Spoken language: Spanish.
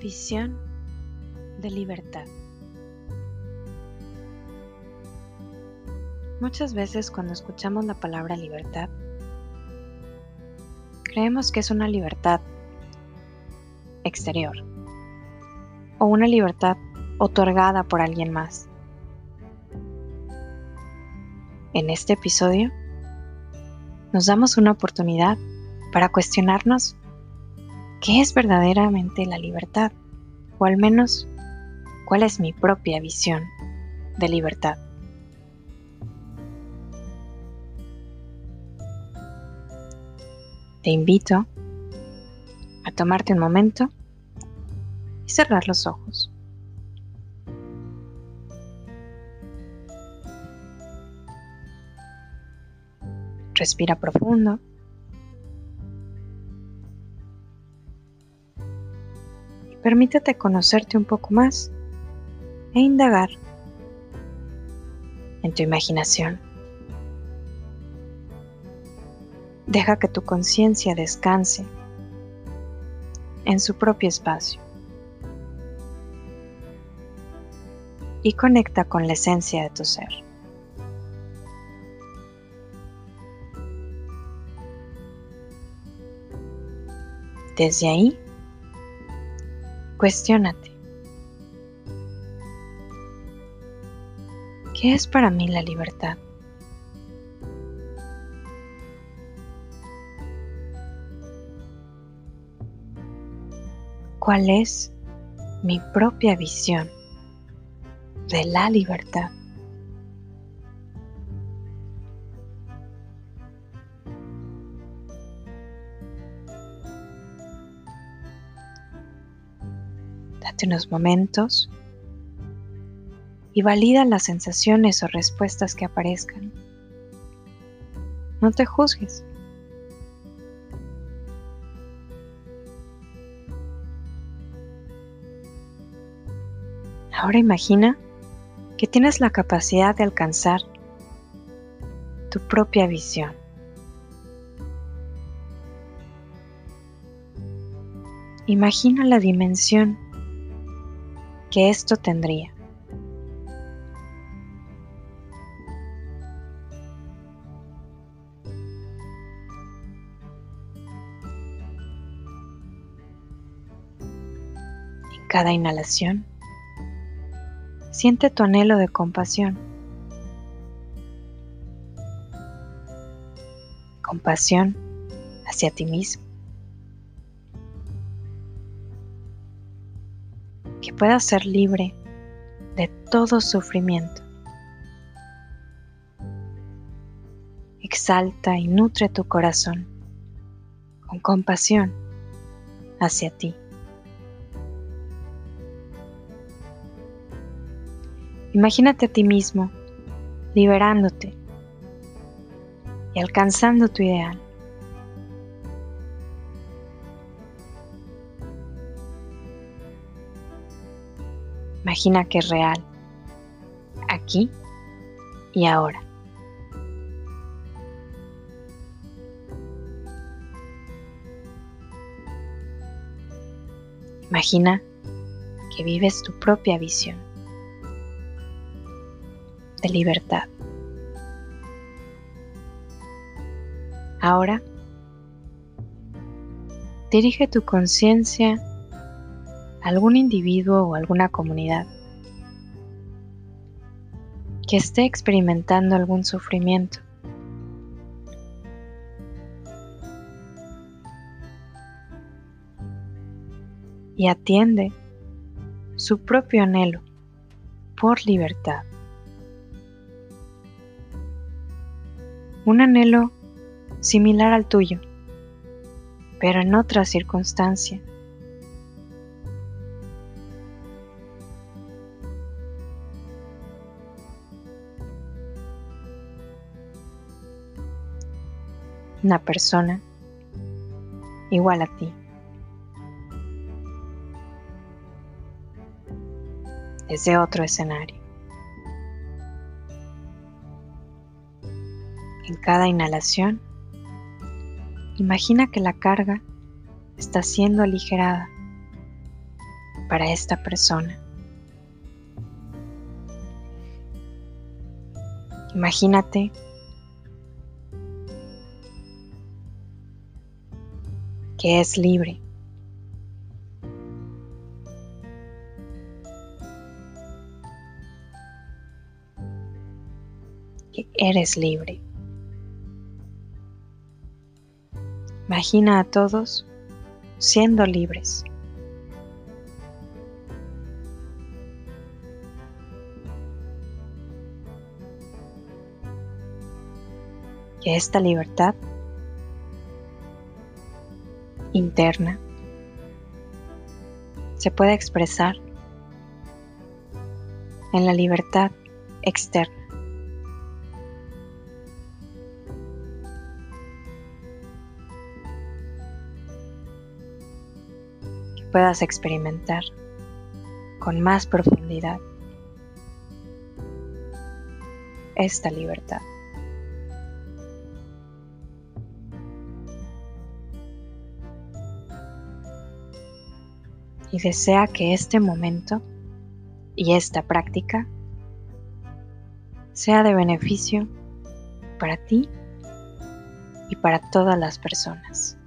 Visión de libertad. Muchas veces cuando escuchamos la palabra libertad, creemos que es una libertad exterior o una libertad otorgada por alguien más. En este episodio nos damos una oportunidad para cuestionarnos qué es verdaderamente la libertad, o al menos cuál es mi propia visión de libertad. Te invito a tomarte un momento y cerrar los ojos. Respira profundo. Permítete conocerte un poco más e indagar en tu imaginación. Deja que tu conciencia descanse en su propio espacio y conecta con la esencia de tu ser. Desde ahí, cuestiónate. ¿Qué es para mí la libertad? ¿Cuál es mi propia visión de la libertad? Date unos momentos y valida las sensaciones o respuestas que aparezcan. No te juzgues. Ahora imagina que tienes la capacidad de alcanzar tu propia visión. Imagina la dimensión que esto tendría. En cada inhalación, siente tu anhelo de compasión. Compasión hacia ti mismo. Que puedas ser libre de todo sufrimiento. Exalta y nutre tu corazón con compasión hacia ti. Imagínate a ti mismo liberándote y alcanzando tu ideal. Imagina que es real, aquí y ahora. Imagina que vives tu propia visión de libertad. Ahora, dirige tu conciencia algún individuo o alguna comunidad que esté experimentando algún sufrimiento. Y atiende su propio anhelo por libertad. un anhelo similar al tuyo, pero en otra circunstancia. Una persona igual a ti. Desde otro escenario. En cada inhalación, imagina que la carga está siendo aligerada para esta persona. Imagínate que es libre. Que eres libre. Imagina a todos siendo libres. Que esta libertad se puede expresar en la libertad externa. Que puedas experimentar con más profundidad esta libertad. Y desea que este momento y esta práctica sea de beneficio para ti y para todas las personas.